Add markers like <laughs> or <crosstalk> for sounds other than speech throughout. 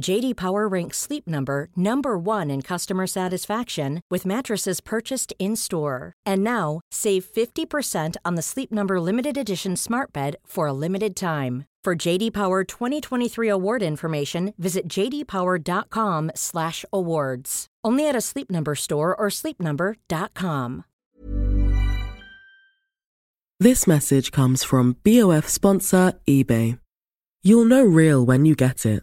JD Power ranks Sleep Number number 1 in customer satisfaction with mattresses purchased in-store. And now, save 50% on the Sleep Number limited edition Smart Bed for a limited time. For JD Power 2023 award information, visit jdpower.com/awards. Only at a Sleep Number store or sleepnumber.com. This message comes from BOF sponsor eBay. You'll know real when you get it.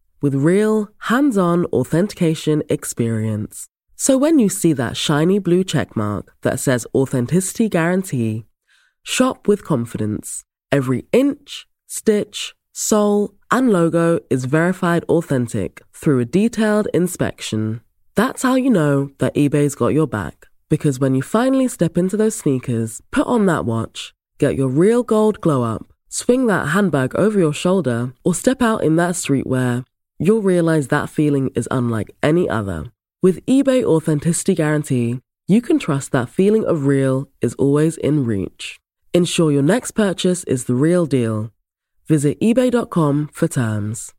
with real, hands on authentication experience. So when you see that shiny blue checkmark that says Authenticity Guarantee, shop with confidence. Every inch, stitch, sole, and logo is verified authentic through a detailed inspection. That's how you know that eBay's got your back. Because when you finally step into those sneakers, put on that watch, get your real gold glow up, swing that handbag over your shoulder, or step out in that streetwear, you'll realize that feeling is unlike any other. With eBay Authenticity Guarantee, you can trust that feeling of real is always in reach. Ensure your next purchase is the real deal. Visit eBay.com for terms.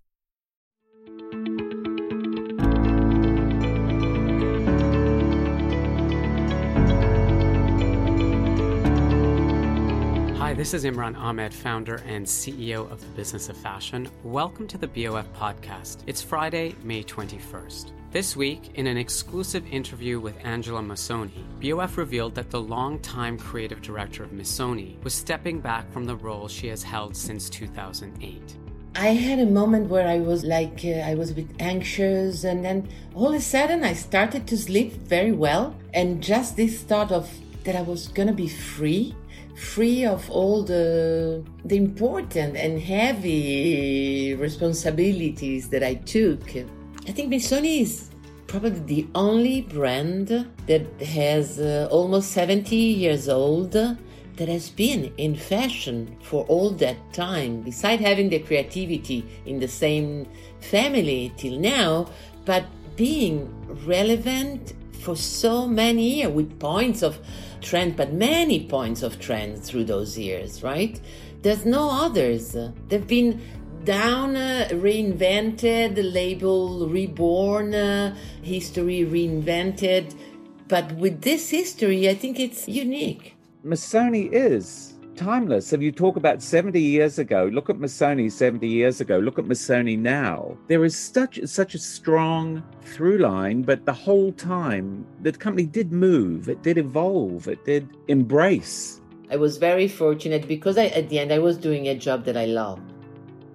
Hi, this is Imran Ahmed, founder and CEO of the Business of Fashion. Welcome to the BOF podcast. It's Friday, May 21st. This week, in an exclusive interview with Angela Missoni, BOF revealed that the longtime creative director of Missoni was stepping back from the role she has held since 2008. I had a moment where I was like, uh, I was a bit anxious, and then all of a sudden I started to sleep very well. And just this thought of that I was gonna be free free of all the the important and heavy responsibilities that I took. I think Missoni is probably the only brand that has uh, almost 70 years old that has been in fashion for all that time, beside having the creativity in the same family till now, but being relevant for so many years with points of trend, but many points of trend through those years, right? There's no others. They've been down, uh, reinvented, label reborn, uh, history reinvented. But with this history, I think it's unique. Missoni is timeless. If you talk about 70 years ago, look at Missoni 70 years ago, look at Missoni now. There is such such a strong through line, but the whole time the company did move, it did evolve, it did embrace. I was very fortunate because I, at the end I was doing a job that I loved.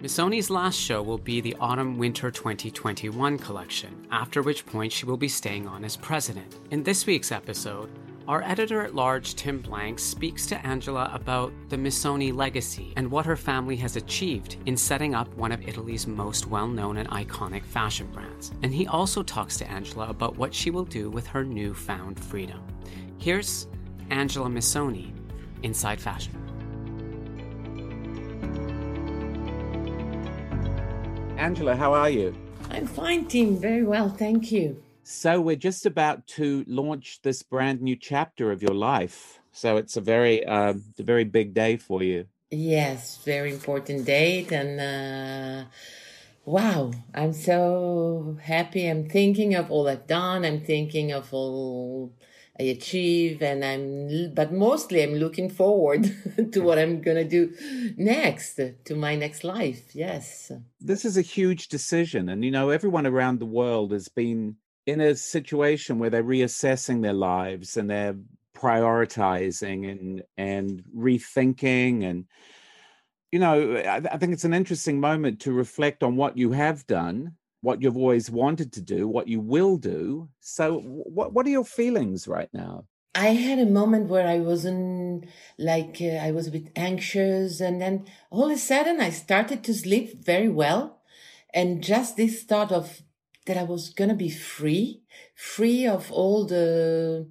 Missoni's last show will be the Autumn Winter 2021 collection, after which point she will be staying on as president. In this week's episode, our editor at large, Tim Blanks, speaks to Angela about the Missoni legacy and what her family has achieved in setting up one of Italy's most well known and iconic fashion brands. And he also talks to Angela about what she will do with her newfound freedom. Here's Angela Missoni, Inside Fashion. Angela, how are you? I'm fine, Tim. Very well, thank you. So, we're just about to launch this brand new chapter of your life. So, it's a very, uh, it's a very big day for you. Yes, very important date, and uh, wow, I'm so happy. I'm thinking of all I've done. I'm thinking of all I achieve, and I'm, but mostly I'm looking forward <laughs> to what I'm gonna do next, to my next life. Yes. This is a huge decision, and you know, everyone around the world has been in a situation where they're reassessing their lives and they're prioritizing and and rethinking and you know I, I think it's an interesting moment to reflect on what you have done what you've always wanted to do, what you will do. So, what what are your feelings right now? I had a moment where I wasn't like uh, I was a bit anxious, and then all of a sudden I started to sleep very well, and just this thought of that I was gonna be free, free of all the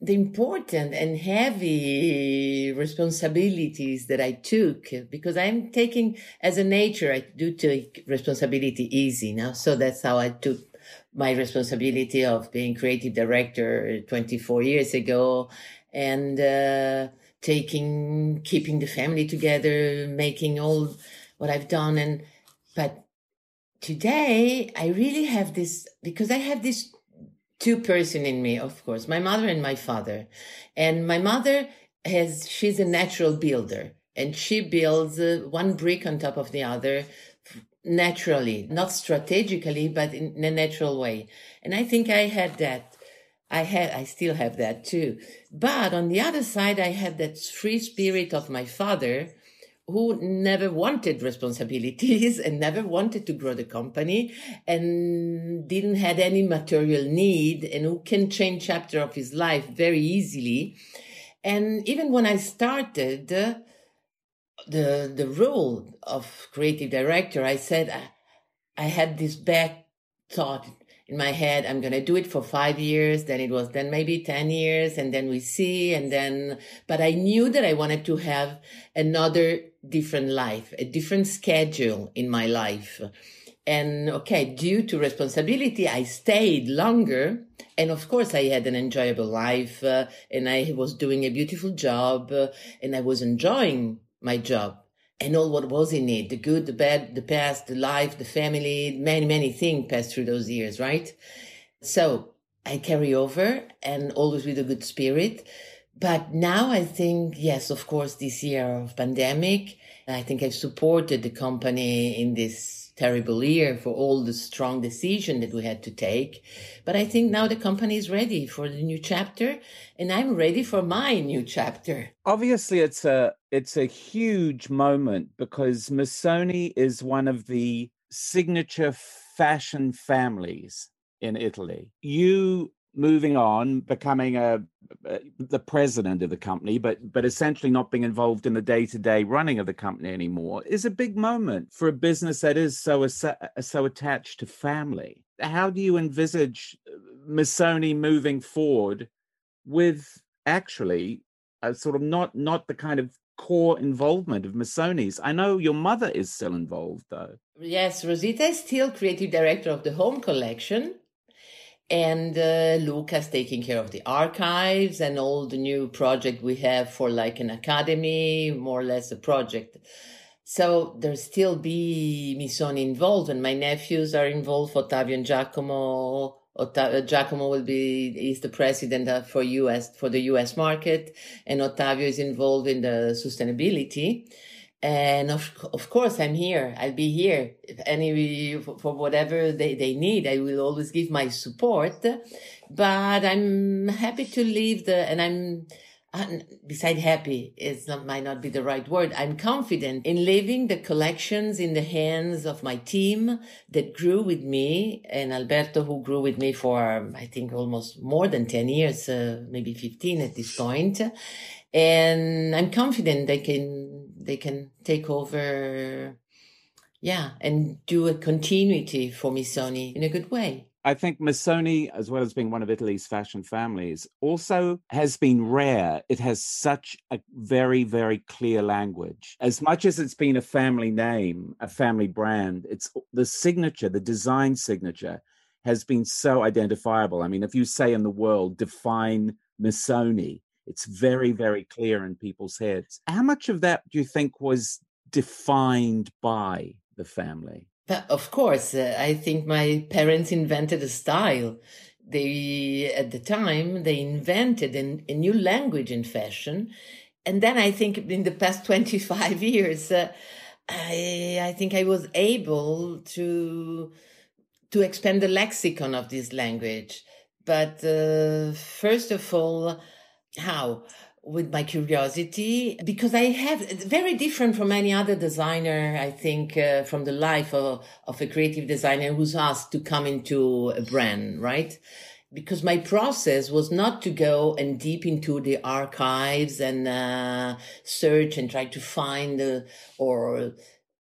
the important and heavy responsibilities that I took because I'm taking as a nature, I do take responsibility easy now. So that's how I took my responsibility of being creative director 24 years ago and, uh, taking, keeping the family together, making all what I've done. And, but today I really have this because I have this two person in me, of course, my mother and my father. And my mother has, she's a natural builder and she builds uh, one brick on top of the other naturally, not strategically, but in a natural way. And I think I had that. I had, I still have that too. But on the other side, I had that free spirit of my father who never wanted responsibilities <laughs> and never wanted to grow the company and didn't had any material need and who can change chapter of his life very easily. And even when I started uh, the, the role of creative director, I said, I, I had this back thought in my head, I'm going to do it for five years. Then it was then maybe 10 years and then we see. And then, but I knew that I wanted to have another different life, a different schedule in my life. And okay, due to responsibility, I stayed longer. And of course, I had an enjoyable life uh, and I was doing a beautiful job uh, and I was enjoying my job and all what was in it the good, the bad, the past, the life, the family, many, many things passed through those years, right? So I carry over and always with a good spirit. But now I think, yes, of course, this year of pandemic, I think I've supported the company in this terrible year for all the strong decision that we had to take. But I think now the company is ready for the new chapter and I'm ready for my new chapter. Obviously it's a it's a huge moment because Missoni is one of the signature fashion families in Italy. You moving on, becoming a, a, the president of the company, but but essentially not being involved in the day to day running of the company anymore, is a big moment for a business that is so so attached to family. How do you envisage uh, Missoni moving forward with actually a sort of not not the kind of core involvement of Missoni's. I know your mother is still involved though. Yes, Rosita is still creative director of the home collection and uh, Luca's taking care of the archives and all the new project we have for like an academy, more or less a project. So there still be Missoni involved, and my nephews are involved. Ottavio and Giacomo. Ottavio, uh, Giacomo will be is the president for US for the US market, and Ottavio is involved in the sustainability and of, of course i'm here. I'll be here. If any for whatever they, they need i will always give my support. But i'm happy to leave the and i'm beside happy is might not be the right word. I'm confident in leaving the collections in the hands of my team that grew with me and alberto who grew with me for i think almost more than 10 years uh, maybe 15 at this point and I'm confident they can they can take over, yeah, and do a continuity for Missoni in a good way. I think Missoni, as well as being one of Italy's fashion families, also has been rare. It has such a very, very clear language. As much as it's been a family name, a family brand, it's the signature, the design signature has been so identifiable. I mean, if you say in the world, define Missoni, it's very, very clear in people's heads. How much of that do you think was defined by the family? Of course, uh, I think my parents invented a style. They, at the time, they invented an, a new language in fashion. And then I think in the past <laughs> 25 years, uh, I, I think I was able to, to expand the lexicon of this language. But uh, first of all, how? with my curiosity because I have very different from any other designer. I think uh, from the life of, of a creative designer who's asked to come into a brand, right? Because my process was not to go and deep into the archives and uh, search and try to find uh, or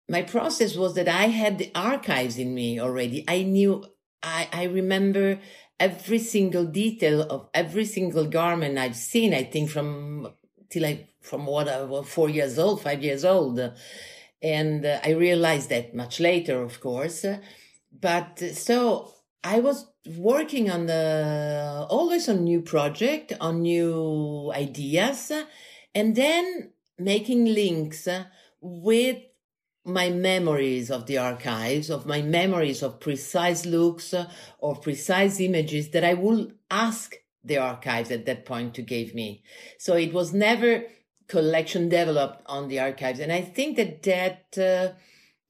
my process was that I had the archives in me already. I knew I, I remember every single detail of every single garment I've seen, I think from till I, from what I was four years old, five years old. And uh, I realized that much later, of course. But uh, so I was working on the, always on new project, on new ideas, and then making links with my memories of the archives, of my memories of precise looks uh, or precise images that I will ask the archives at that point to give me. So it was never collection developed on the archives. And I think that that uh,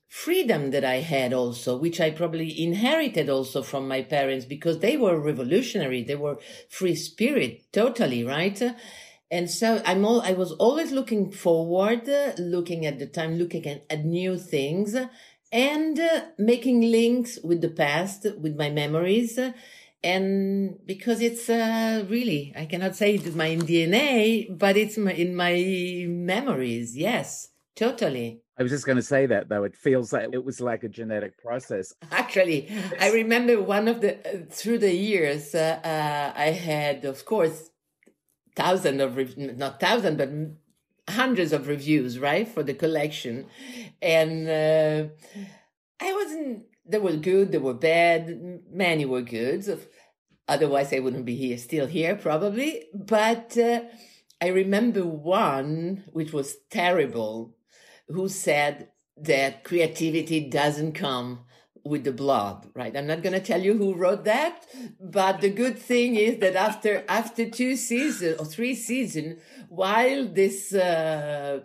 freedom that I had also, which I probably inherited also from my parents because they were revolutionary. They were free spirit, totally, right? And so I'm all, I was always looking forward, uh, looking at the time, looking at, at new things and uh, making links with the past, with my memories. and because it's uh, really, I cannot say it's my DNA, but it's my, in my memories. Yes, totally. I was just going to say that though. It feels like it was like a genetic process. <laughs> Actually, I remember one of the, uh, through the years, uh, uh, I had, of course, thousand of not thousands but hundreds of reviews right for the collection. And uh, i wasn't they were good they were bad many were good. Otherwise i wouldn't be here still here probably. But uh, i remember one which was terrible who said that creativity doesn't come with the blood, right? I'm not going to tell you who wrote that, but the good thing is that after after two seasons or three seasons, while this uh,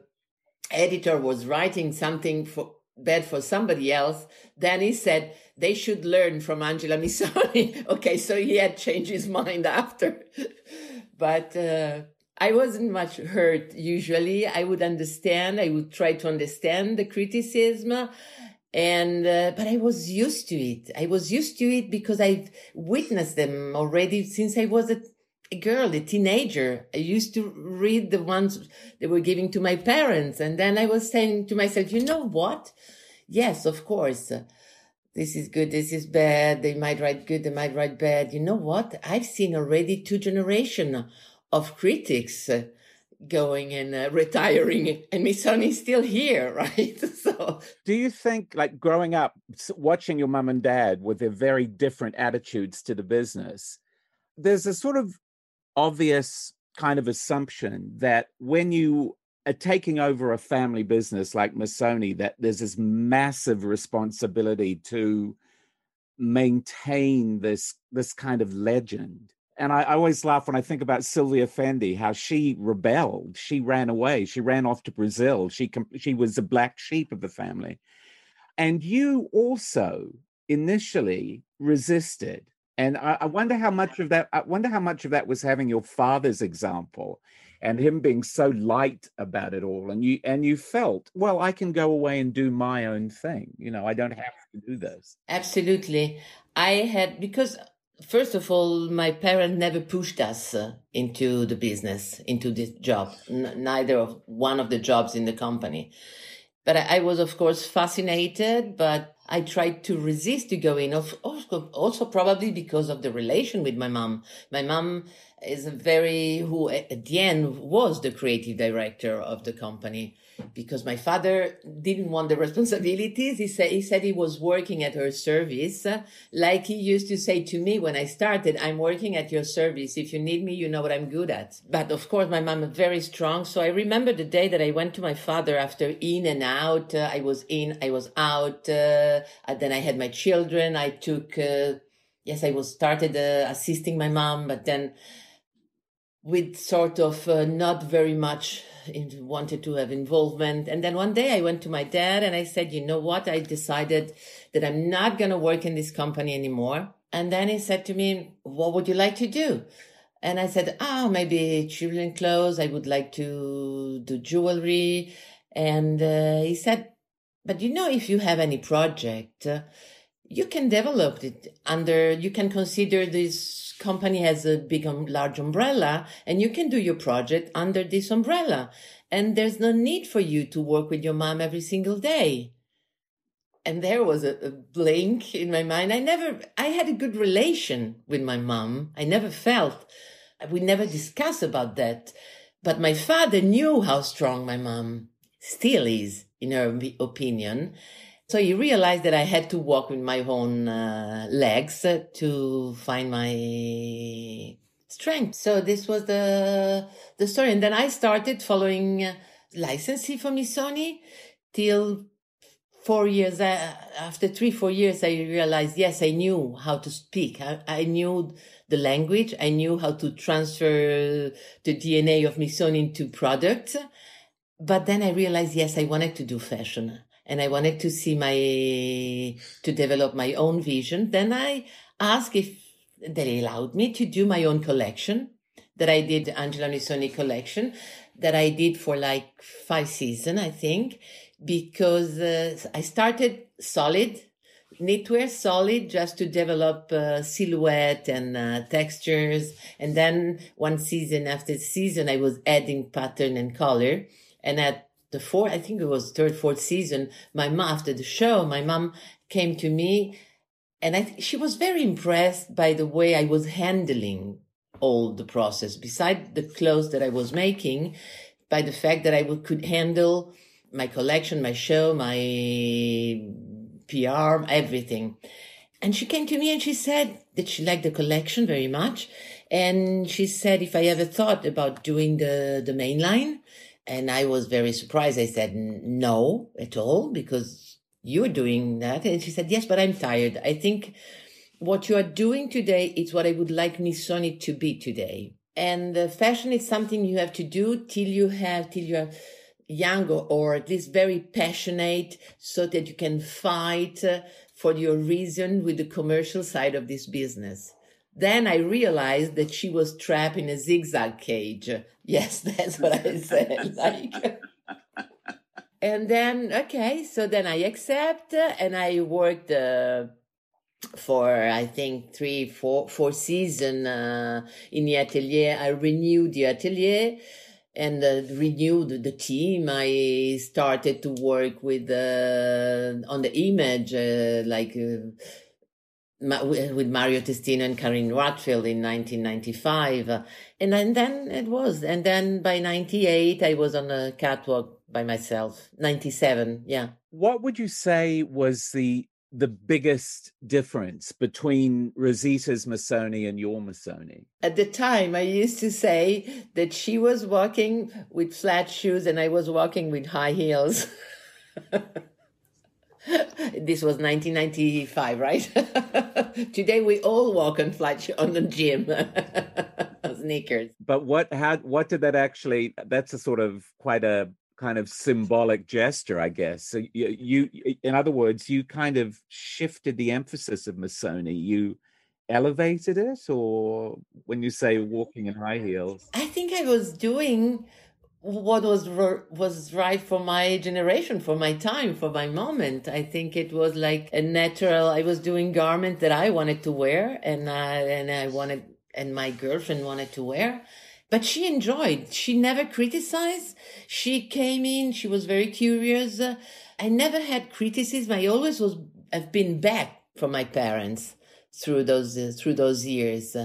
editor was writing something for bad for somebody else, then he said they should learn from Angela Missoni. <laughs> okay, so he had changed his mind after, <laughs> but. Uh, I wasn't much hurt usually. I would understand. I would try to understand the criticism and uh, but i was used to it. I was used to it because i've witnessed them already since i was a, a, girl a teenager. I used to read the ones they were giving to my parents. And then i was saying to myself you know what? Yes of course. This is good. This is bad. They might write good. They might write bad. You know what? I've seen already two generation of critics going and uh, retiring and my son is still here <laughs> right? So do you think like growing up watching your mum and dad with their very different attitudes to the business there's a sort of obvious kind of assumption that when you are taking over a family business like Missoni that there's this massive responsibility to maintain this this kind of legend and I, I, always laugh when I think about Silvia Fendi, how she rebelled. She ran away. She ran off to Brazil. She she was the black sheep of the family, and you also initially resisted. And I, I wonder how much of that. I wonder how much of that was having your father's example, and him being so light about it all. And you and you felt, well, I can go away and do my own thing. You know, I don't have to do this. Absolutely, I had because First of all, my parents never pushed us uh, into the business, into this job, N- neither of one of the jobs in the company. But I, I was, of course, fascinated, but I tried to resist to go in. Of Also, probably because of the relation with my mom. My mom is a very, who at the end was the creative director of the company because my father didn't want the <laughs> responsibilities. He said, he said he was working at her service. like he used to say to me when I started, I'm working at your service. If you need me, you know what I'm good at. But of course, my mom is very strong. So I remember the day that I went to my father after in and out. Uh, I was in, I was out. Uh, then I had my children. I took, uh, yes, I was started uh, assisting my mom, but then with sort of uh, not very much wanted to have involvement. And then one day I went to my dad and I said, you know what? I decided that I'm not going to work in this company anymore. And then he said to me, what would you like to do? And I said, oh, maybe children clothes. I would like to do jewelry. And uh, he said, but you know, if you have any project, uh, you can develop it under, you can consider this company has a big, um, large umbrella and you can do your project under this umbrella. And there's no need for you to work with your mom every single day. And there was a, a blink in my mind. I never, I had a good relation with my mom. I never felt, we never discussed about that. But my father knew how strong my mom still is, in her opinion. So you realized that I had to walk with my own uh, legs to find my strength. So this was the the story, and then I started following uh, licensing for Missoni till four years uh, after three four years i realized yes i knew how to speak. I, I, knew the language. I knew how to transfer the dna of missoni into products. But then i realized yes i wanted to do fashion and I wanted to see my, to develop my own vision. Then I asked if they allowed me to do my own collection that I did Angela Missoni collection that I did for like five seasons, I think, because uh, I started solid knitwear solid just to develop uh, silhouette and uh, textures. And then one season after season, I was adding pattern and color. And at the fourth, I think it was third, fourth season, my mom, after the show, my mom came to me and I, she was very impressed by the way I was handling all the process, beside the clothes that I was making, by the fact that I could handle my collection, my show, my PR, everything. And she came to me and she said that she liked the collection very much. And she said if I ever thought about doing the, the main line, and I was very surprised. I said, no, at all, because you're doing that. And she said, yes, but I'm tired. I think what you are doing today is what I would like Missoni to be today. And uh, fashion is something you have to do till you have, till you're young or, or at least very passionate so that you can fight uh, for your reason with the commercial side of this business. Then I realized that she was trapped in a zigzag cage. <laughs> Yes, that's what I said. <laughs> like, and then, okay, so then I accept and I worked uh, for, I think, three, four, four season uh, in the atelier. I renewed the atelier and uh, renewed the team. I started to work with uh, on the image, uh, like uh, with Mario Testino and Carine Roitfeld in 1995. and, and then it was. And then by 98, I was on a catwalk by myself. 97, yeah. What would you say was the the biggest difference between Rosita's Missoni and your Missoni? At the time, I used to say that she was walking with flat shoes and I was walking with high heels. <laughs> <laughs> this was 1995, right? <laughs> Today we all walk on flat <laughs> on the gym sneakers. But what had what did that actually? That's a sort of quite a kind of symbolic gesture, I guess. So you, you in other words, you kind of shifted the emphasis of Missoni. You elevated it, or when you say walking in high heels, I think I was doing what was was right for my generation, for my time, for my moment. I think it was like a natural. I was doing garment that I wanted to wear, and I and I wanted, and my girlfriend wanted to wear. But she enjoyed. She never criticized. She came in. She was very curious. I never had criticism. I always was. I've been back from my parents through those uh, through those years.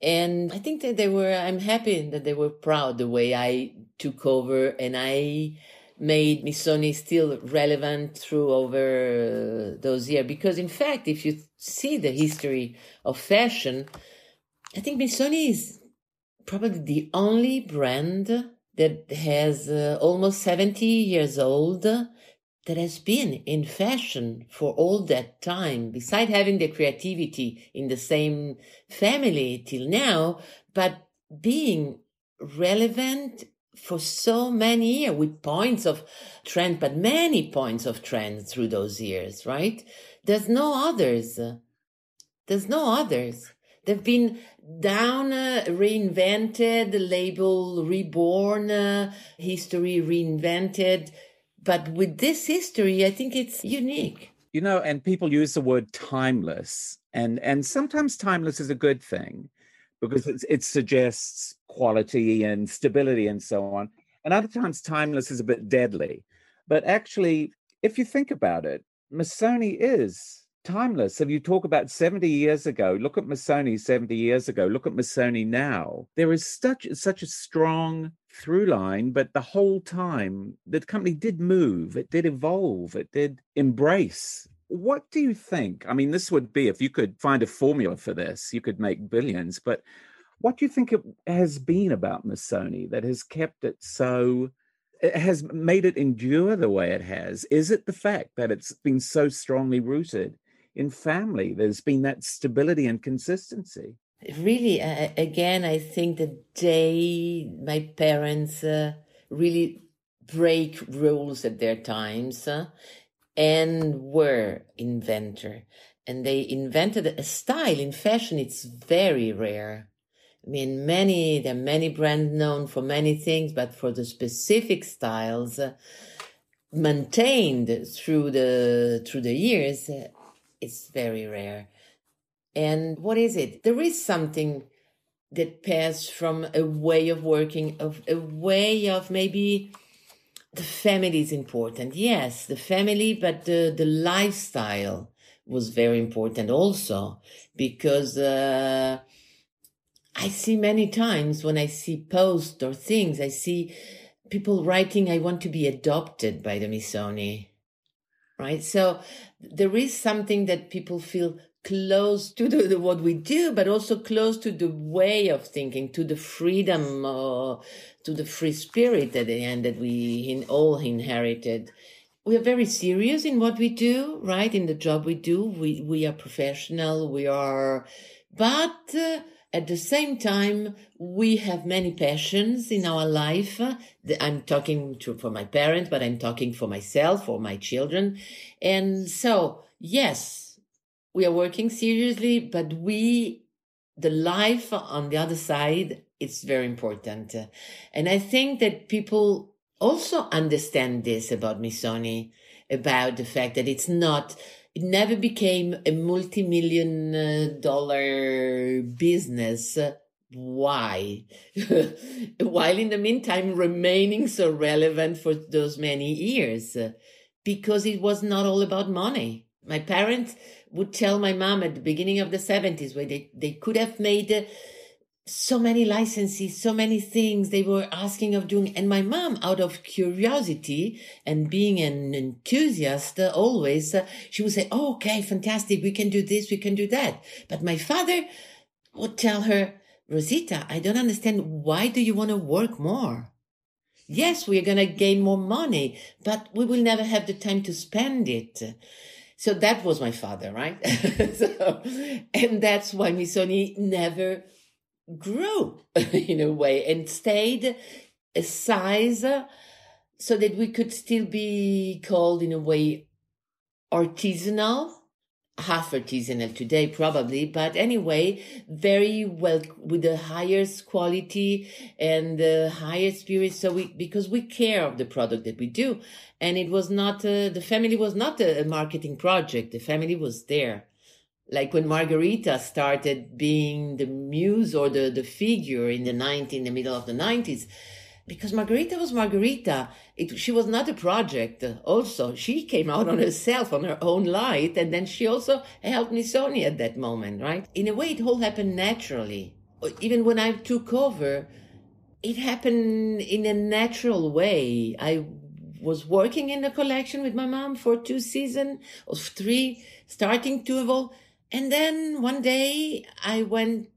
And I think that they were, I'm happy that they were proud the way I took over and I made Missoni still relevant through over uh, those years. Because in fact, if you see the history of fashion, I think Missoni is probably the only brand that has uh, almost 70 years old that has been in fashion for all that time, beside having the creativity in the same family till now, but being relevant for so many years with points of trend, but many points of trend through those years, right? There's no others. There's no others. They've been down, uh, reinvented, label reborn, uh, history reinvented, but with this history, I think it's unique. You know, and people use the word timeless, and and sometimes timeless is a good thing because it, it suggests quality and stability and so on. And other times, timeless is a bit deadly. But actually, if you think about it, Missoni is timeless. If you talk about 70 years ago, look at Missoni 70 years ago, look at Missoni now. There is such such a strong through line, but the whole time the company did move, it did evolve, it did embrace. What do you think? I mean, this would be if you could find a formula for this, you could make billions, but what do you think it has been about Missoni that has kept it so it has made it endure the way it has? Is it the fact that it's been so strongly rooted in family. There's been that stability and consistency. Really, uh, again, I think the day my parents uh, really break rules at their times uh, and were inventor. And they invented a style in fashion. It's very rare. I mean, many, there are many brands known for many things, but for the specific styles, uh, maintained through the through the years uh, it's very rare. And what is it? There is something that passed from a way of working, of a way of maybe the family is important. Yes, the family, but the, the lifestyle was very important also because, uh, I see many times when I see posts or things, I see people writing, I want to be adopted by the Missoni right? So there is something that people feel close to the, the, what we do, but also close to the way of thinking, to the freedom, uh, to the free spirit at the end that we in, all inherited. We are very serious in what we do, right? In the job we do, we we are professional. We are, but. Uh, at the same time, we have many passions in our life. I'm talking to, for my parents, but I'm talking for myself, for my children. And so, yes, we are working seriously, but we, the life on the other side, it's very important. And I think that people also understand this about Missoni, about the fact that it's not it never became a multi-million uh, dollar business. Why? <laughs> While in the meantime remaining so relevant for those many years. Because it was not all about money. My parents would tell my mom at the beginning of the 70s where they, they could have made so many licenses, so many things they were asking of doing. And my mom, out of curiosity and being an enthusiast uh, always, uh, she would say, Oh, okay, fantastic. We can do this. We can do that. But my father would tell her, Rosita, I don't understand. Why do you want to work more? Yes, we're going to gain more money, but we will never have the time to spend it. So that was my father, right? <laughs> so, and that's why Missoni never grew <laughs> in a way and stayed a size uh, so that we could still be called in a way artisanal half artisanal today probably. But anyway very well with the highest quality and the highest spirit. So we because we care of the product that we do. And it was not uh, the family was not a, a marketing project. The family was there. Like when margherita started being the muse or the, the figure in the 90, in the middle of the 90s, because Margherita was Margherita. It, she was not a project. Also, she came out on herself, on her own light, and then she also helped Missoni at that moment, right? In a way, it all happened naturally. Even when I took over, it happened in a natural way. I was working in the collection with my mom for two seasons or three, starting to evolve. And then one day I went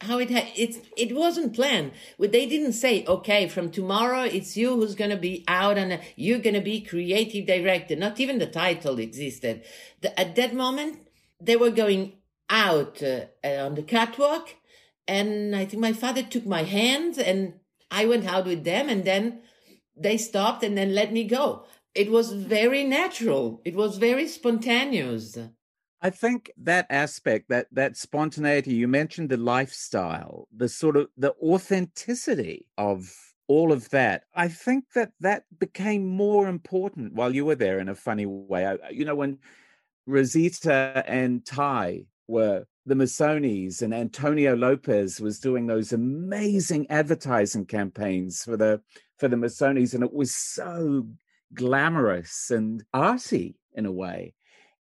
how it ha- it's it wasn't planned. They didn't say, okay, from tomorrow it's you who's gonna be out and you're gonna be creative director. Not even the title existed. The, at that moment, they were going out uh, on the catwalk, and I think my father took my hand and I went out with them, and then they stopped and then let me go. It was very natural. It was very spontaneous. I think that aspect, that that spontaneity, you mentioned the lifestyle, the sort of the authenticity of all of that. I think that that became more important while you were there in a funny way. I, you know, when Rosita and Tai were the Missonis and Antonio Lopez was doing those amazing advertising campaigns for the for the Missonis, and it was so glamorous and arty in a way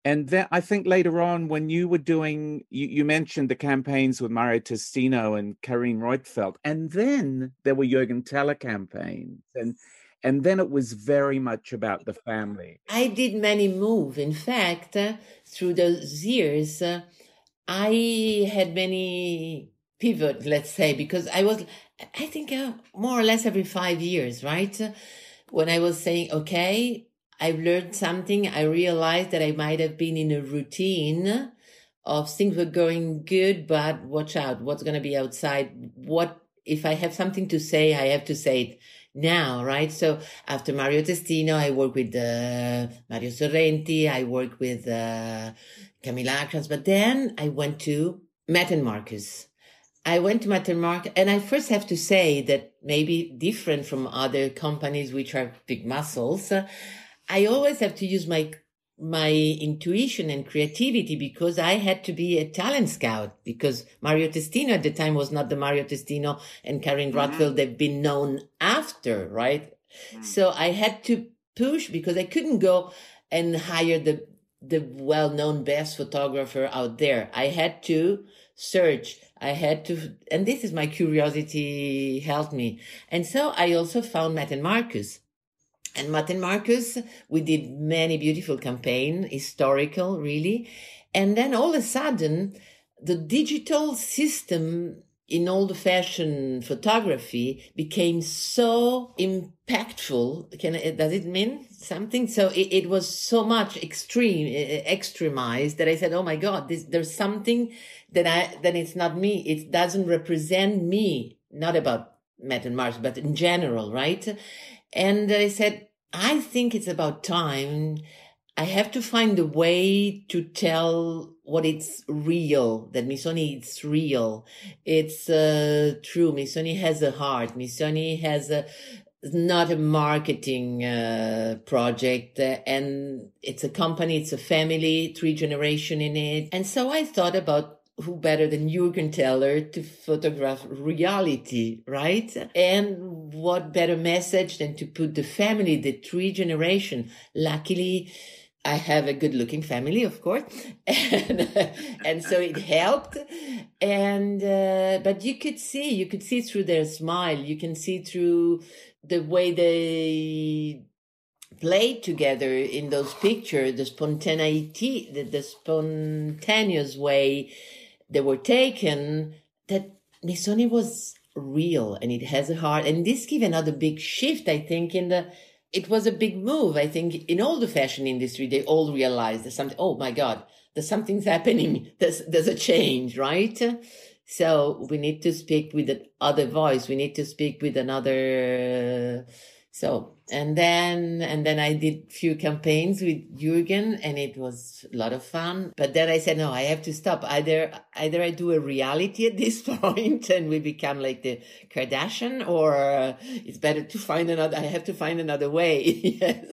and then I think later on, when you were doing, you, you, mentioned the campaigns with Mario Testino and Carine Roitfeld, and then there were Jürgen Teller campaigns, and and then it was very much about the family. I did many moves. In fact, uh, through those years, uh, I had many pivot, let's say, because I was, I think, uh, more or less every five years, right? When I was saying, okay, I've learned something. I realized that I might have been in a routine of things were going good, but watch out. What's going to be outside? What if I have something to say? I have to say it now, right? So after Mario Testino, I work with uh, Mario Sorrenti. I work with uh, Camilla Akrans. But then I went to Mert and Marcus. I went to Mert and Marcus, and I first have to say that maybe different from other companies which are big muscles. Uh, I always have to use my my intuition and creativity because I had to be a talent scout because Mario Testino at the time was not the Mario Testino and Carine mm-hmm. Roitfeld they've been known after, right? Mm-hmm. So I had to push because I couldn't go and hire the the well-known best photographer out there. I had to search. I had to, and this is my curiosity helped me. And so I also found Mert and Marcus and Martin Marcus, we did many beautiful campaign, historical, really. And then all of a sudden, the digital system in all the fashion photography became so impactful. Can does it mean something? So it, it was so much extreme, eh, eh, extremized that I said, "Oh my God, this, there's something that I that it's not me. It doesn't represent me. Not about Mert and Mars, but in general, right?" And I said, I think it's about time. I have to find a way to tell what it's real, that Missoni it's real. It's uh, true. Missoni has a heart. Missoni has a, not a marketing uh, project uh, and it's a company, it's a family, three generation in it. And so I thought about who better than Jürgen Teller to photograph reality, right? And what better message than to put the family, the three generation. Luckily, I have a good looking family, of course. <laughs> And, and so it helped. And, uh, but you could see, you could see through their smile. You can see through the way they played together in those pictures, the spontaneity, the, the spontaneous way they were taken that Missoni was real and it has a heart. And this gave another big shift, I think, in the, it was a big move. I think in all the fashion industry, they all realized something, oh my God, there's something's happening. <laughs> There's, there's a change, right? So we need to speak with the other voice. We need to speak with another, so, and then, and then I did few campaigns with Jürgen and it was a lot of fun. But then I said, no, I have to stop. Either, either I do a reality at this <laughs> point and we become like the Kardashian or it's better to find another, I have to find another way. <laughs> yes.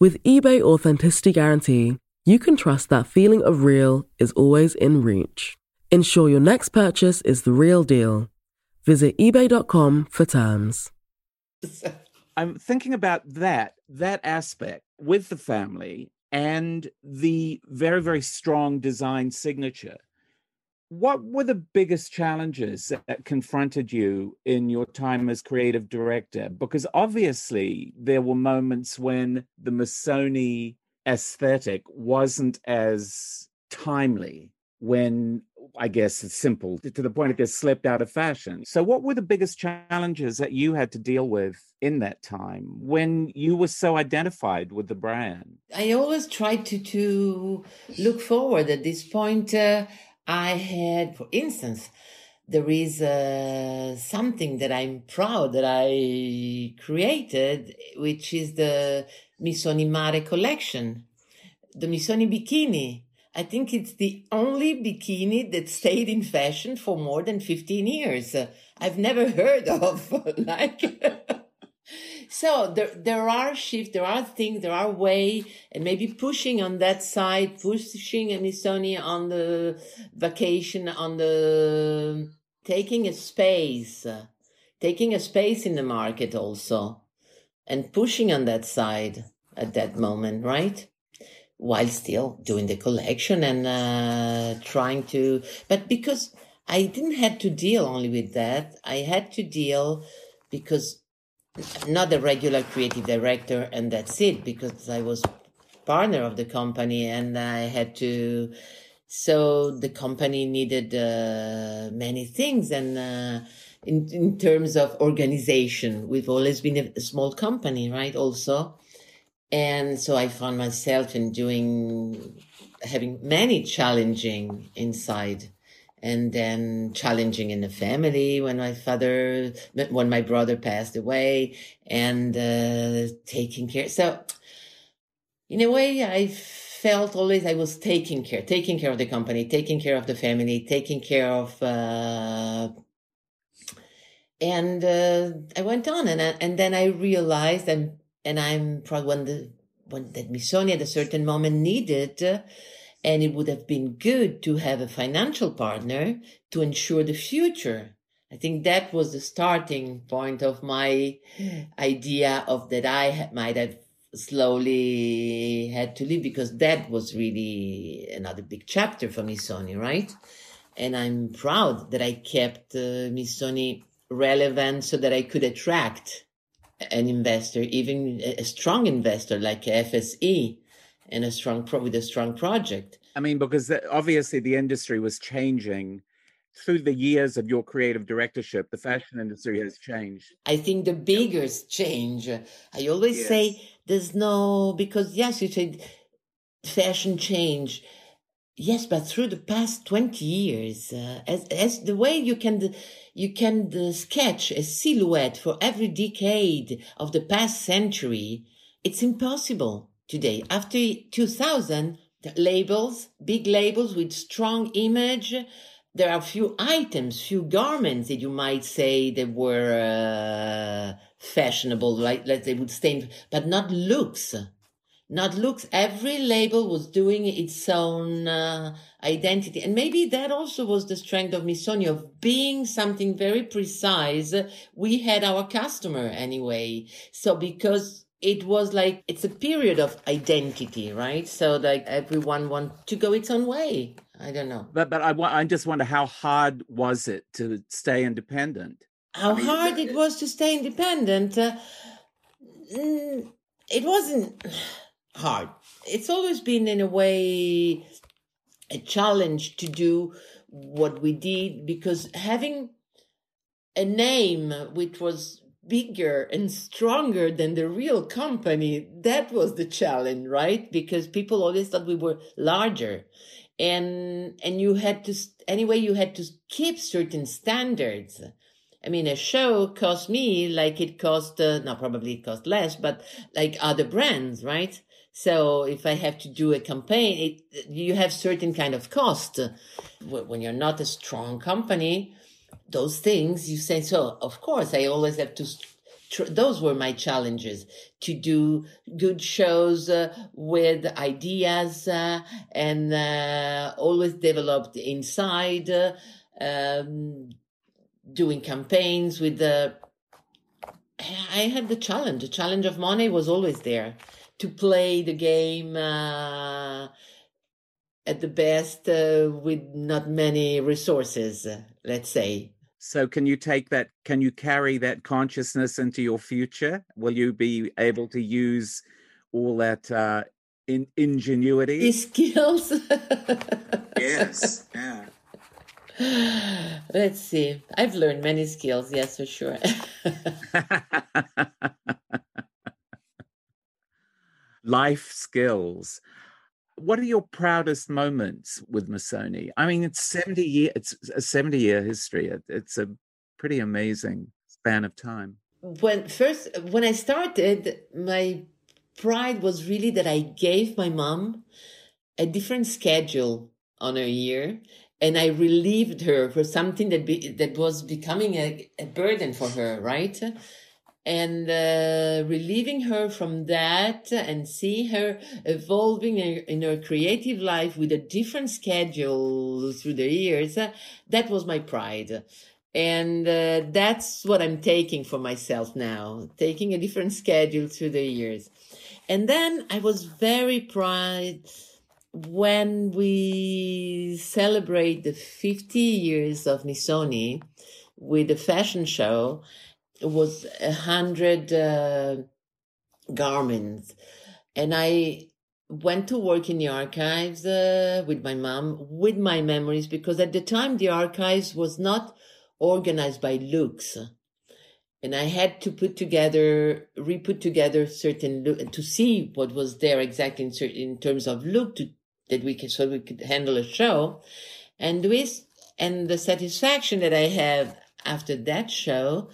With eBay Authenticity Guarantee, you can trust that feeling of real is always in reach. Ensure your next purchase is the real deal. Visit eBay.com for terms. I'm thinking about that, that aspect with the family and the very, very strong design signature. What were the biggest challenges that confronted you in your time as creative director? Because obviously there were moments when the Missoni aesthetic wasn't as timely when I guess it's simple to the point it gets slipped out of fashion. So, what were the biggest challenges that you had to deal with in that time when you were so identified with the brand? I always tried to to look forward. At this point, uh, I had, for instance, there is uh, something that I'm proud that I created, which is the Missoni Mare collection, the Missoni bikini I think it's the only bikini that stayed in fashion for more than 15 years. I've never <laughs> heard of like so there there are shifts, there are things, there are way, and maybe pushing on that side, pushing Missoni on the vacation, on the taking a space, taking a space in the market also, and pushing on that side at that moment, right? while still doing the collection and uh, trying to but because i didn't have to deal only with that i had to deal because not a regular creative director and that's it because i was partner of the company and i had to so the company needed uh, many things and uh, in, in terms of organization we've always been a small company right also. And so I found myself in doing having many challenging inside and then challenging in the family when my father, when my brother passed away and uh, taking care. So in a way, I felt always I was taking care, taking care of the company, taking care of the family, taking care of, uh, and uh, I went on and, and then I realized and, and I'm probably when the, when that Missoni at a certain moment needed, and it would have been good to have a financial partner to ensure the future. I think that was the starting point of my idea of that I might have slowly had to leave because that was really another big chapter for Missoni, right? And I'm proud that I kept uh, Missoni relevant so that I could attract an investor, even a strong investor like FSI, and a strong pro- with a strong project. I mean, because the, obviously the industry was changing through the years of your creative directorship. The fashion industry has changed. I think the biggest change. I always yes. say there's no because yes, you said fashion change. Yes, but through the past 20 years, uh, as, as the way you can, you can uh, sketch a silhouette for every decade of the past century, it's impossible today. After 2000, labels, big labels with strong image, there are few items, few garments that you might say that were uh, fashionable, like let's say would stay, but not looks. Not looks. Every label was doing its own uh, identity, and maybe that also was the strength of Missoni of being something very precise. We had our customer anyway, so because it was like it's a period of identity, right? So like everyone want to go its own way. I don't know. But but I I just wonder how hard was it to stay independent? How I mean, hard it was to stay independent. Uh, mm, it wasn't hard. It's always been in a way a challenge to do what we did because having a name which was bigger and stronger than the real company, that was the challenge, right? Because people always thought we were larger. And, and you had to, anyway, you had to keep certain standards. I mean, a show cost me like it cost, uh, no, probably it cost less, but like other brands, right? So if I have to do a campaign, it, you have certain kind of cost. When you're not a strong company, those things you say so of course i always have to those were my challenges to do good shows uh, with ideas uh, and uh, always developed inside um, doing campaigns with the i had the challenge. The challenge of money was always there to play the game uh, at the best uh, with not many resources let's say so can you take that can you carry that consciousness into your future? Will you be able to use all that uh in ingenuity? <laughs> Skills. yes. Yeah. <laughs> Let's see. I've learned many skills, yes, for sure. <laughs> Life skills what are your proudest moments with Missoni? I mean, it's 70 year, it's a 70 year history. It, it's a pretty amazing span of time. When first, when I started, my pride was really that I gave my mom a different schedule on her year and I relieved her for something that be, that was becoming a, a burden for her, right? And uh, relieving her from that and see her evolving in her, creative life with a different schedule through the years, that was my pride. And uh, that's what I'm taking for myself now, taking a different schedule through the years. And then I was very proud when we celebrate the 50 years of Missoni with the fashion show was a hundred uh, garments, and I went to work in the archives uh, with my mom with my memories because at the time the archives was not organized by looks. And i had to put together re-put together certain look to see what was there exactly in, certain, in terms of look to that we could so we could handle a show, and with and the satisfaction that I have after that show,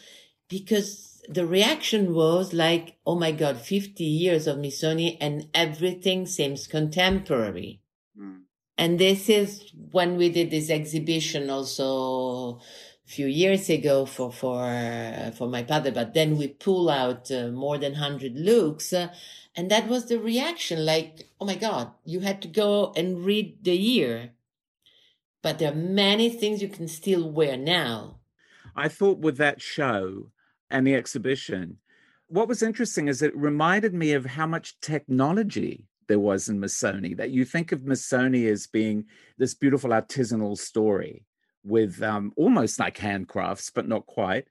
because the reaction was like, oh my God, 50 years of Missoni and everything seems contemporary. Mm. And this is when we did this exhibition also a few years ago for, for, uh, for my father, but then we pull out uh, more than 100 looks. Uh, and that was the reaction like, oh my God, you had to go and read the year. But there are many things you can still wear now. I thought with that show and the exhibition, what was interesting is it reminded me of how much technology there was in Missoni, that you think of Missoni as being this beautiful artisanal story with um, almost like handcrafts, but not quite,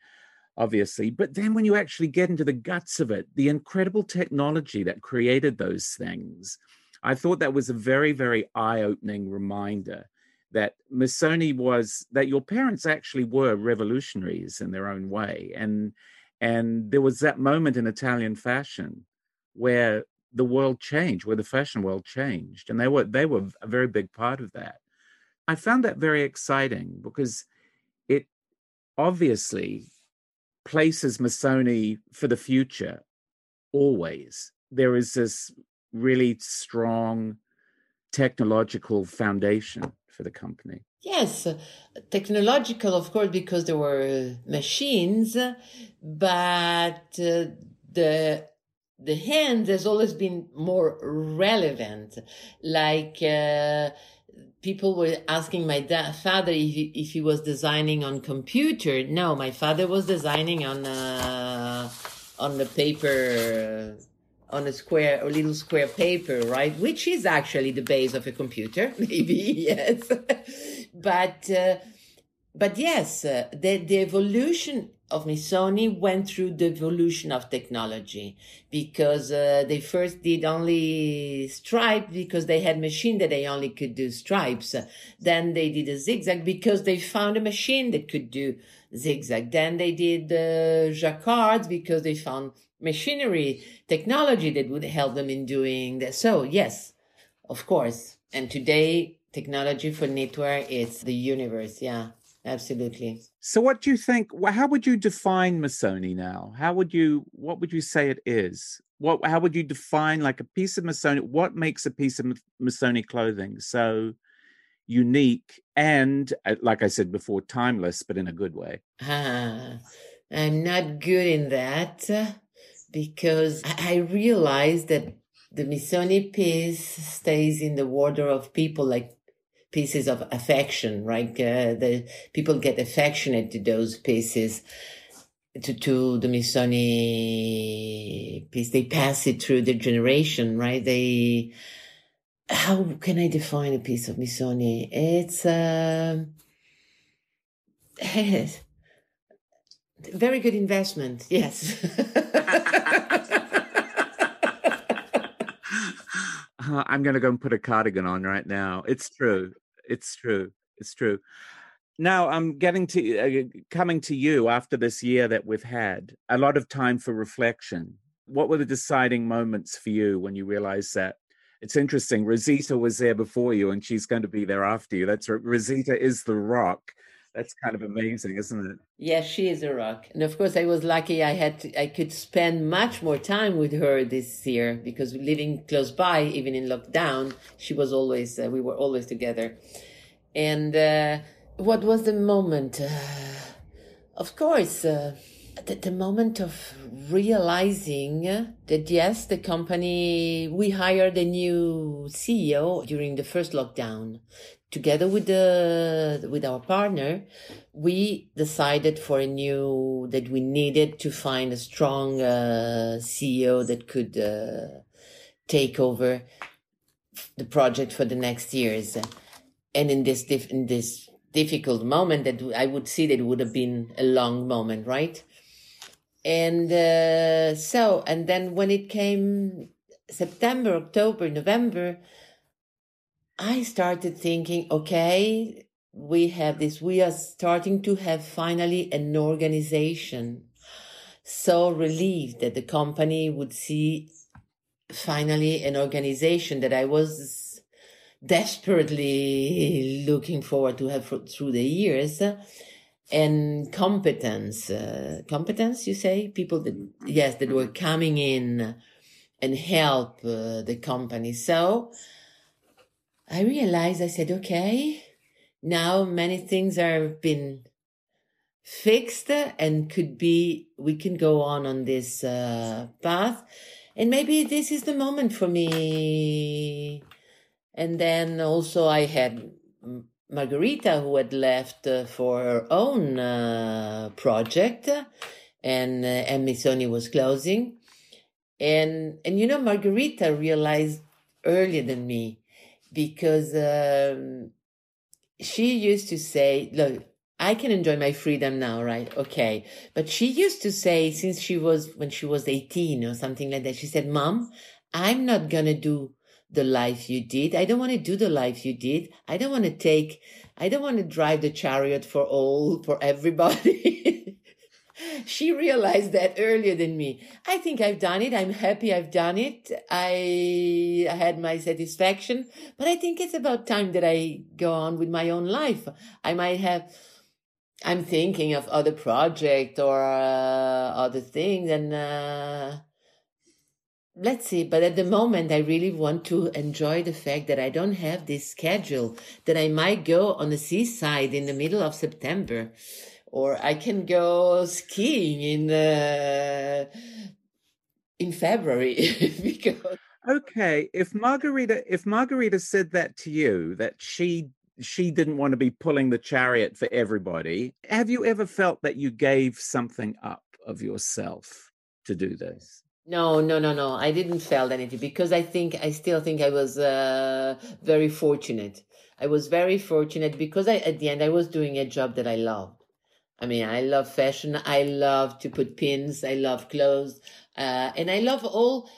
obviously. But then when you actually get into the guts of it, the incredible technology that created those things, I thought that was a very, very eye opening reminder that Missoni was that your parents actually were revolutionaries in their own way, and and there was that moment in Italian fashion where the world changed, where the fashion world changed, and they were they were a very big part of that. I found that very exciting because it obviously places Missoni for the future. Always there is this really strong technological foundation for the company? Yes, technological, of course, because there were machines, but uh, the the hand has always been more relevant. Like uh, people were asking my da- father if he, if he was designing on computer. No, my father was designing on uh, on the paper on a square, a little square paper, right? Which is actually the base of a computer, <laughs> maybe, yes. <laughs> but, uh, but yes, uh, the, the evolution of Missoni went through the evolution of technology because uh, they first did only stripe because they had machine that they only could do stripes. Then they did a zigzag because they found a machine that could do zigzag. Then they did uh, jacquards because they found machinery, technology that would help them in doing that. So yes, of course. And today, technology for knitwear is the universe. Yeah, absolutely. So what do you think? How would you define Missoni now? How would you, what would you say it is? What, how would you define like a piece of Missoni? What makes a piece of Missoni clothing so unique and, uh, like I said before, timeless, but in a good way? Ah, <laughs> I'm not good in that because I realized that the Missoni piece stays in the wardrobe of people like pieces of affection, right? Uh, the people get affectionate to those pieces, to, to the Missoni piece. They pass it through the generation, right? They, how can I define a piece of Missoni? It's, <laughs> uh, very good investment. Yes. <laughs> I'm going to go and put a cardigan on right now. It's true. It's true. It's true. Now I'm getting to uh, coming to you after this year that we've had a lot of time for reflection. What were the deciding moments for you when you realized that? It's interesting. Rosita was there before you, and she's going to be there after you. That's Rosita is the rock that's kind of amazing, isn't it? Yes, she is a rock. And of course, I was lucky I had to, I could spend much more time with her this year because living close by, even in lockdown, she was always, uh, we were always together. And uh, what was the moment? Uh, of course, uh, the, the moment of realizing that yes, the company, we hired a new CEO during the first lockdown together with the with our partner we decided for a new that we needed to find a strong uh, ceo that could uh, take over the project for the next years. And in this dif- in this difficult moment that i would see that it would have been a long moment right? And uh, so and then when it came september october november I started thinking, okay, we have this, we are starting to have finally an organization. So relieved that the company would see finally an organization that I was desperately <laughs> looking forward to have through the years and competence uh, competence you say people that yes that were coming in and help uh, the company so i realized i said okay now many things are been fixed and could be we can go on on this uh, path. And maybe this is the moment for me. And then also i had Margherita who had left uh, for her own uh, project, and uh, Missoni was closing, and and you know Margherita realized earlier than me because um, she used to say, "Look, I can enjoy my freedom now, right? Okay." But she used to say, since she was when she was eighteen or something like that, she said, "Mom, I'm not gonna do." the life you did. I don't want to do the life you did. I don't want to take, I don't want to drive the chariot for all, for everybody. <laughs> she realized that earlier than me. I think I've done it. I'm happy I've done it. I had my satisfaction, but I think it's about time that I go on with my own life. I might have, I'm thinking of other project or uh, other things and, uh, let's see but at the moment i really want to enjoy the fact that i don't have this schedule that i might go on the seaside in the middle of september or i can go skiing in uh, in february <laughs> because okay if Margherita if margherita said that to you that she she didn't want to be pulling the chariot for everybody have you ever felt that you gave something up of yourself to do this no, no, no, no. I didn't feel anything because I think I still think I was uh, very fortunate. I was very fortunate because I, at the end, I was doing a job that I loved. I mean, I love fashion. I love to put pins. I love clothes, uh, and I love all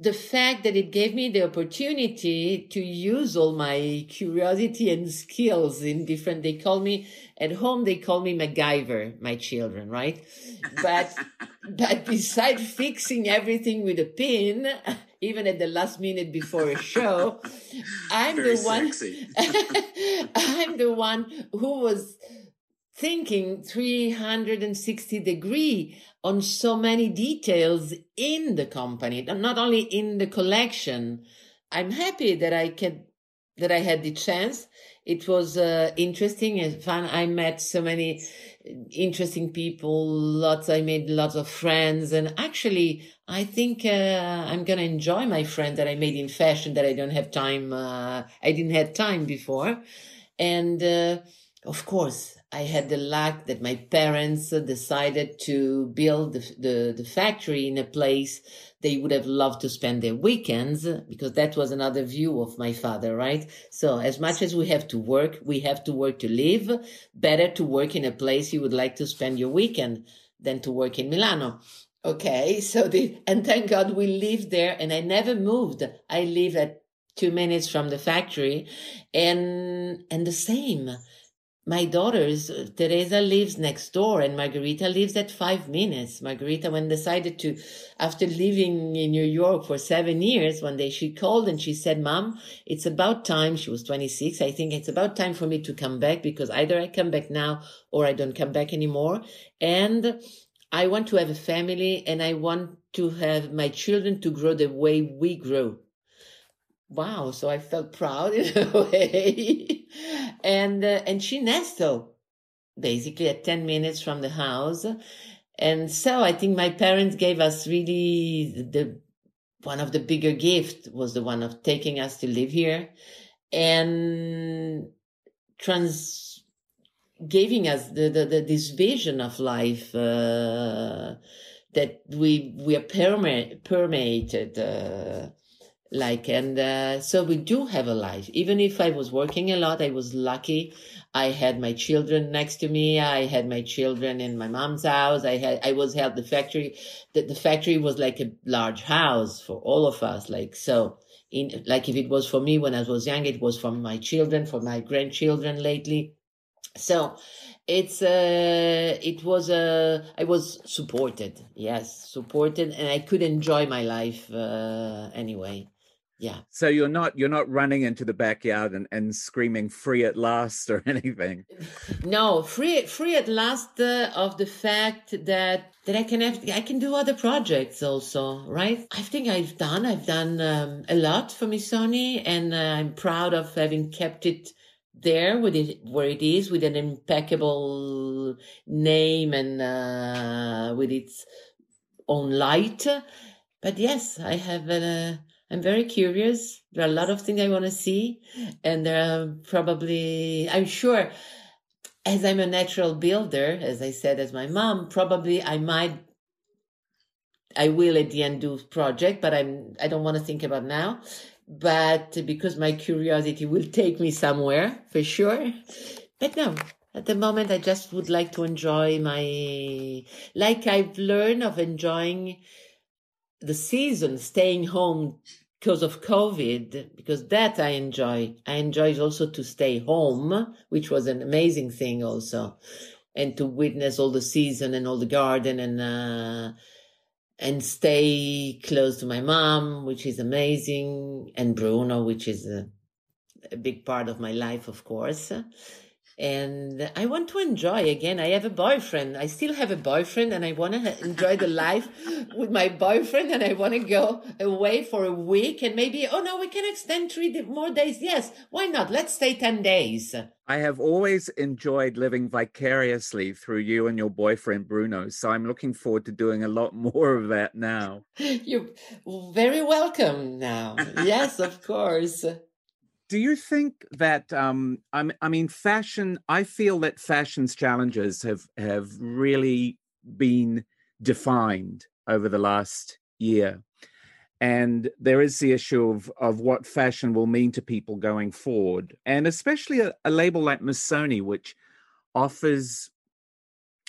the fact that it gave me the opportunity to use all my curiosity and skills in different they call me at home they call me MacGyver, my children, right? But <laughs> but beside fixing everything with a pin, even at the last minute before a show, I'm Very the one <laughs> I'm the one who was thinking 360 degree on so many details in the company, not only in the collection. I'm happy that I can, that I had the chance. It was uh, interesting and fun. I met so many interesting people. Lots, I made lots of friends. And actually, I think uh, I'm to enjoy my friends that I made in fashion that I don't have time. Uh, I didn't have time before. And, uh, of course, I had the luck that my parents uh, decided to build the, the, the, factory in a place they would have loved to spend their weekends because that was another view of my father, right? So as much as we have to work, we have to work to live. Better to work in a place you would like to spend your weekend than to work in Milano. Okay. <laughs> So the, and thank God we lived there and I never moved. I live at two minutes from the factory and, and the same my daughters, uh, Teresa lives next door and Margherita lives at five minutes. Margherita, when decided to, after living in New York for seven years, one day she called and she said, Mom, it's about time. She was 26. I think it's about time for me to come back because either I come back now or I don't come back anymore. And I want to have a family and I want to have my children to grow the way we grow wow so i felt proud in a <laughs> way and uh, and she nestled basically at 10 minutes from the house. And so i think my parents gave us really the one of the bigger gift was the one of taking us to live here. And trans giving us the, the, the this vision of life uh, that we we are permeated uh, like and uh, so we do have a life. Even if i was working a lot i was lucky. I had my children next to me. I had my children in my mom's house. I had i was held the factory the, the factory was like a large house for all of us. Like so in like if it was for me when i was young it was for my children for my grandchildren lately. So it's uh it was uh i was supported. Yes supported and i could enjoy my life uh anyway yeah. So you're not you're not running into the backyard and, and screaming free at last or <laughs> anything. No, free free at last uh, of the fact that that I can have I can do other projects also, right? I think I've done I've done um, a lot for Missoni, and uh, I'm proud of having kept it there with it where it is with an impeccable name and uh, with its own light. But yes, I have a I'm very curious. There are a lot of things I want to see. And there are probably, I'm sure, as I'm a natural builder, as I said, as my mom, probably I might, I will at the end do project, but I'm, I don't want to think about now. But because my curiosity will take me somewhere for sure. But no, at the moment, I just would like to enjoy my, like I've learned of enjoying the season, staying home because of COVID, because that I enjoy. I enjoyed also to stay home, which was an amazing thing also, and to witness all the season and all the garden and, uh, and stay close to my mom, which is amazing, and Bruno, which is a, a big part of my life, of course and I want to enjoy again. I have a boyfriend. I still have a boyfriend, and I want to enjoy the life <laughs> with my boyfriend. And I want to go away for a week, and maybe oh no, we can extend three more days. Yes, why not? Let's stay ten days. I have always enjoyed living vicariously through you and your boyfriend Bruno. So I'm looking forward to doing a lot more of that now. <laughs> You're very welcome now. yes, of course do you think that um, I, mean fashion i feel that fashion's challenges have have really been defined over the last year. And there is the issue of of what fashion will mean to people going forward and especially a, a label like missoni which offers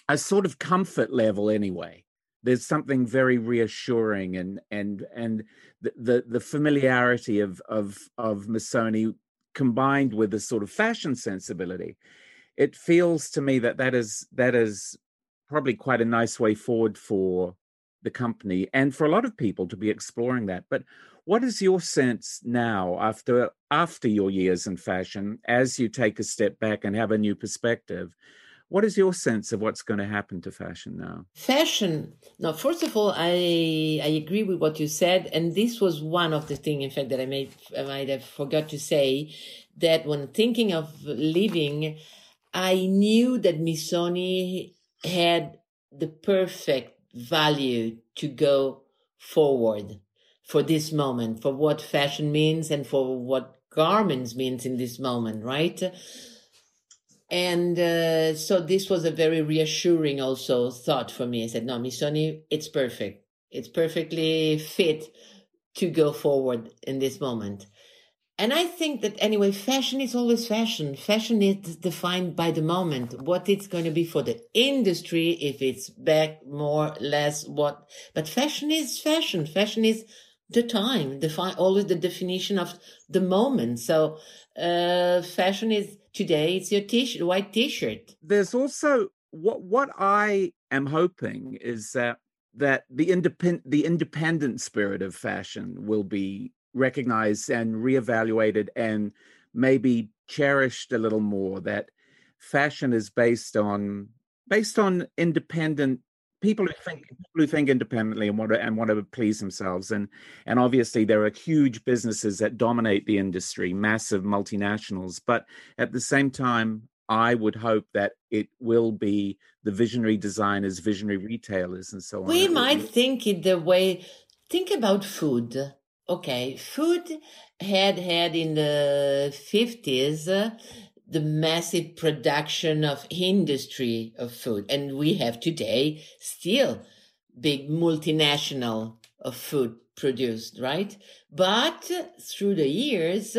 a sort of comfort level anyway there's something very reassuring and and and the the, the familiarity of of of Missoni combined with the sort of fashion sensibility. It feels to me that that is that is probably quite a nice way forward for the company and for a lot of people to be exploring that. But what is your sense now after after your years in fashion as you take a step back and have a new perspective what is your sense of what's going to happen to fashion now? Fashion. Now, first of all, I I agree with what you said, and this was one of the things, in fact, that I may I might have forgot to say that when thinking of leaving, I knew that Missoni had the perfect value to go forward for this moment, for what fashion means and for what garments means in this moment, right? And uh, so this was a very reassuring also thought for me. I said, no, Missoni, it's perfect. It's perfectly fit to go forward in this moment. And I think that anyway, fashion is always fashion. Fashion is defined by the moment, what it's going to be for the industry, if it's back more, less, what, but fashion is fashion. Fashion is the time, define always the definition of the moment. So, uh, fashion is today it's your t-shirt, white t-shirt. There's also what what I am hoping is that that the independent the independent spirit of fashion will be recognized and reevaluated and maybe cherished a little more that fashion is based on based on independent people who think people who think independently and want to and want to please themselves. And and obviously there are huge businesses that dominate the industry massive multinationals. But at the same time i would hope that it will be the visionary designers visionary retailers and so on we might think it the way think about food okay? Food had had in the 50s the massive production of industry of food. And we have today still big multinational of food produced, right? But through the years,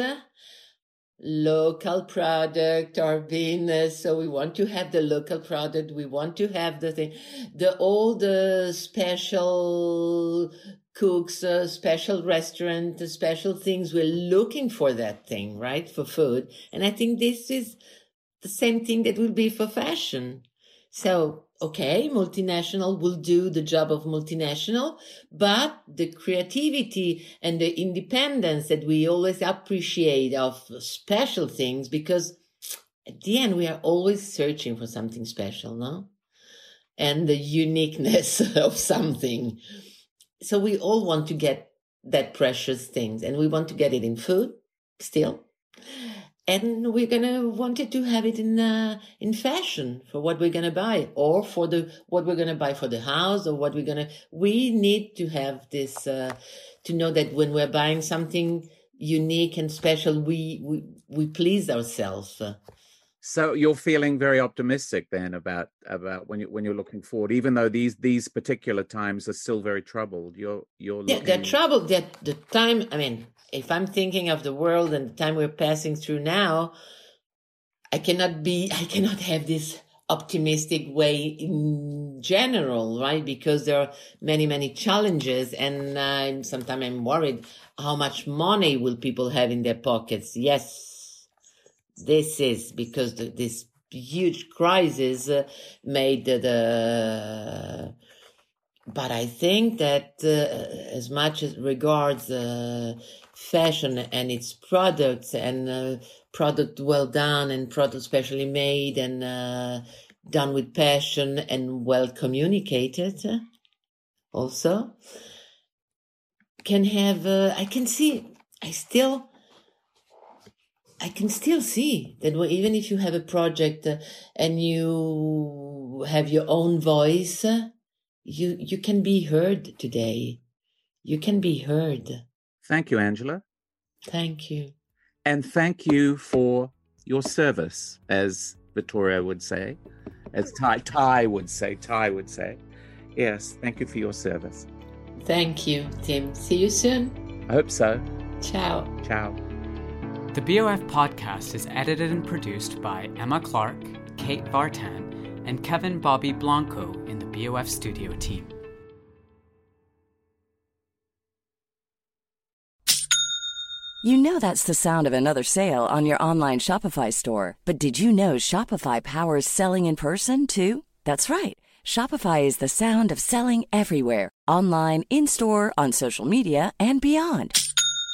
local product are being uh, so we want to have the local product we want to have the thing the all the special cooks, a special restaurant, a special things. We're looking for that thing, right? For food. And I think this is the same thing that will be for fashion. So okay, multinational will do the job of multinational, but the creativity and the independence that we always appreciate of special things, because at the end, we are always searching for something special, no? And the uniqueness <laughs> of something. So we all want to get that precious things and we want to get it in food still. And we're gonna want it to have it in uh, in fashion for what we're gonna buy or for the what we're gonna buy for the house or what we're gonna we need to have this uh, to know that when we're buying something unique and special we we, we please ourselves so you're feeling very optimistic then about about when you when you're looking forward even though these these particular times are still very troubled you're you're yeah they're troubled that the time i mean if I'm thinking of the world and the time we're passing through now, I cannot be, I cannot have this optimistic way in general, right? Because there are many, many challenges and uh, sometimes I'm worried how much money will people have in their pockets? Yes, this is because the, this huge crisis uh, made the, the, but I think that uh, as much as regards uh, fashion and its products and uh, product well done and product specially made and uh, done with passion and well communicated also can have uh, i can see i still i can still see that even if you have a project uh, and you have your own voice you you can be heard today you can be heard Thank you, Angela. Thank you. And thank you for your service, as Victoria would say, as Tai, Tai would say, Tai would say. Yes, thank you for your service. Thank you, Tim. See you soon. I hope so. Ciao. Ciao. The BOF podcast is edited and produced by Emma Clark, Kate Vartan, and Kevin Bobby Blanco in the BOF studio team. You know that's the sound of another sale on your online Shopify store. But did you know Shopify powers selling in person too? That's right. Shopify is the sound of selling everywhere online, in store, on social media, and beyond.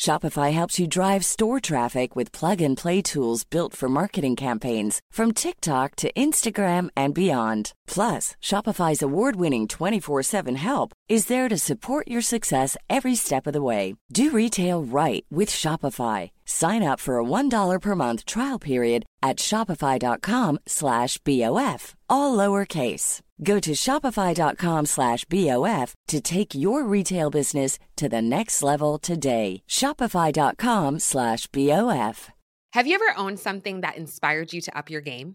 Shopify helps you drive store traffic with plug and play tools built for marketing campaigns from TikTok to Instagram and beyond. Plus, Shopify's award winning 24 7 help is there to support your success every step of the way. Do retail right with Shopify. Sign up for a $1 per month trial period at shopify.com slash BOF, all lowercase. Go to shopify.com slash BOF to take your retail business to the next level today. Shopify.com slash BOF. Have you ever owned something that inspired you to up your game?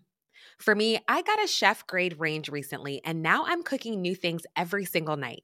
For me, I got a chef grade range recently, and now I'm cooking new things every single night.